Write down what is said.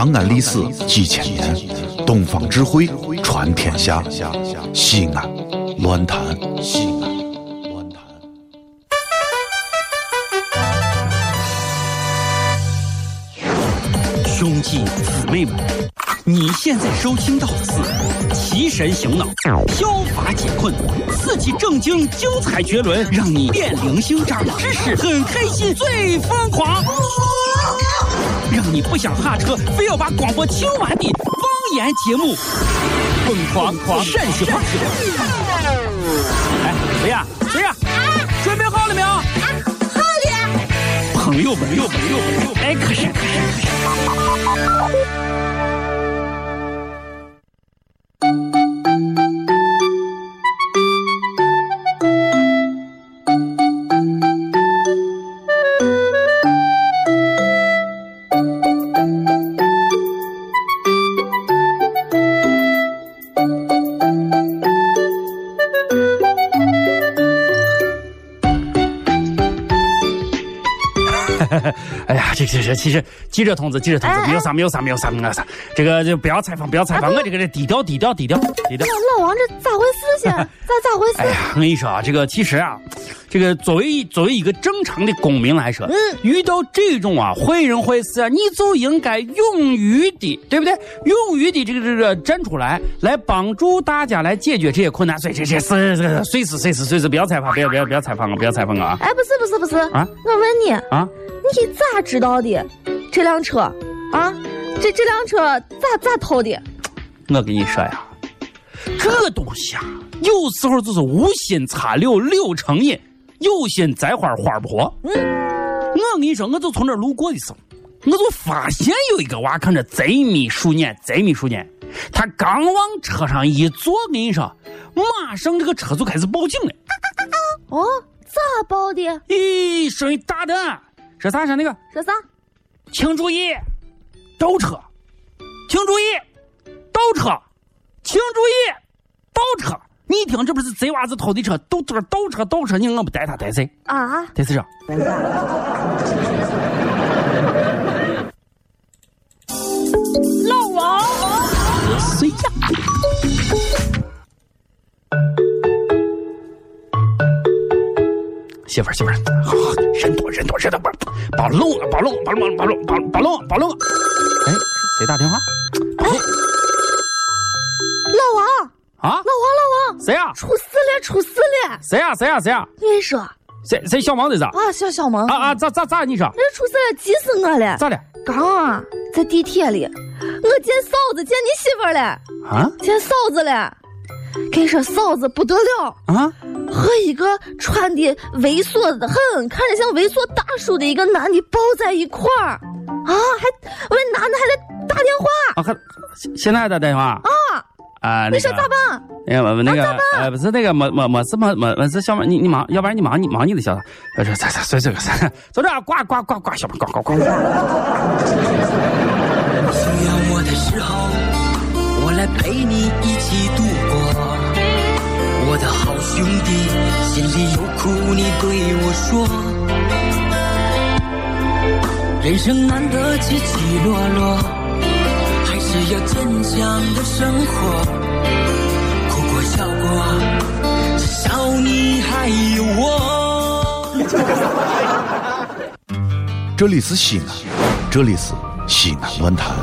长安历史几千年，东方智慧传天下。西安，乱谈西安。乱谈。兄弟姊妹们，你现在收听到的是提神醒脑、消乏解困、刺激正经、精彩绝伦，让你变灵性、长知识、很开心、最疯狂，让你不想下车，非要把广播听完的方言节目《疯狂狂陕西话》。哎，谁呀？谁呀？准备好了没有？啊好了，朋友们，朋友们，朋友们，哎，可是，可是，可是。哎呀，这这这，其实记者同志，记者同志，没有啥，没有啥，没有啥，没有啥，这个就不要采访，不要采访，我这个人低调，低调，低调，低调。老王这咋回事先？咋咋回事？哎呀，我跟你说啊，这个其实啊，这个作为作为一个正常的公民来说，嗯遇到这种啊坏人坏事啊，你就应该勇于的，对不对？勇于的这个这个站出来，来帮助大家来解决这些困难。所以这这是这个随时随时随时不要采访，不要不要不要采访我，不要采访我啊哎，不是不是不是，啊我问你，啊！你咋知道的？这辆车啊，这这辆车咋咋偷的？我跟你说呀，这东西啊，有时候就是无心插柳柳成荫，有心栽花花不活。嗯，我跟你说，我就从这儿路过的时候，我就发现有一个娃看着贼迷鼠眼，贼迷鼠眼。他刚往车上一坐，跟你说，马上这个车就开始报警了。哦，咋报的？咦，声音大的，说啥说那个，说啥？请注意，倒车，请注意，倒车，请注意。你一听这不是贼娃子偷的车，都这倒车倒车，你我不逮他逮谁？啊？带谁上？老王，谁呀？媳妇儿，媳妇儿，好好，人多人多人多，不把弄了，把弄，把弄，把弄，把把弄，把弄。哎，谁打电话？老谁呀？出事了，出事了！谁呀？谁呀？谁呀？你说谁谁小王这是？啊，小小萌啊啊，咋咋咋？你说这出事了，急死我了！咋了？刚啊，在地铁里，我见嫂子，见你媳妇儿了，啊见嫂子了。跟你说，嫂子不得了，啊？和一个穿的猥琐的很，看着像猥琐大叔的一个男的抱在一块儿，啊，还我那男的还在打电话啊，还现现在还打电话啊，啊？你说咋办？哎呀，那个呃，不是那个没没没事没没没事，小妹，你你忙，要不然你忙你忙你的小子，这这这个走这挂挂挂挂小妹挂挂挂。需要我的时候，我来陪你一起度过。我的好兄弟，心里有苦你对我说。人生难得起起落落，只要坚强的生活。哭过笑过，至少你还有我。这里是西安，这里是西安论坛。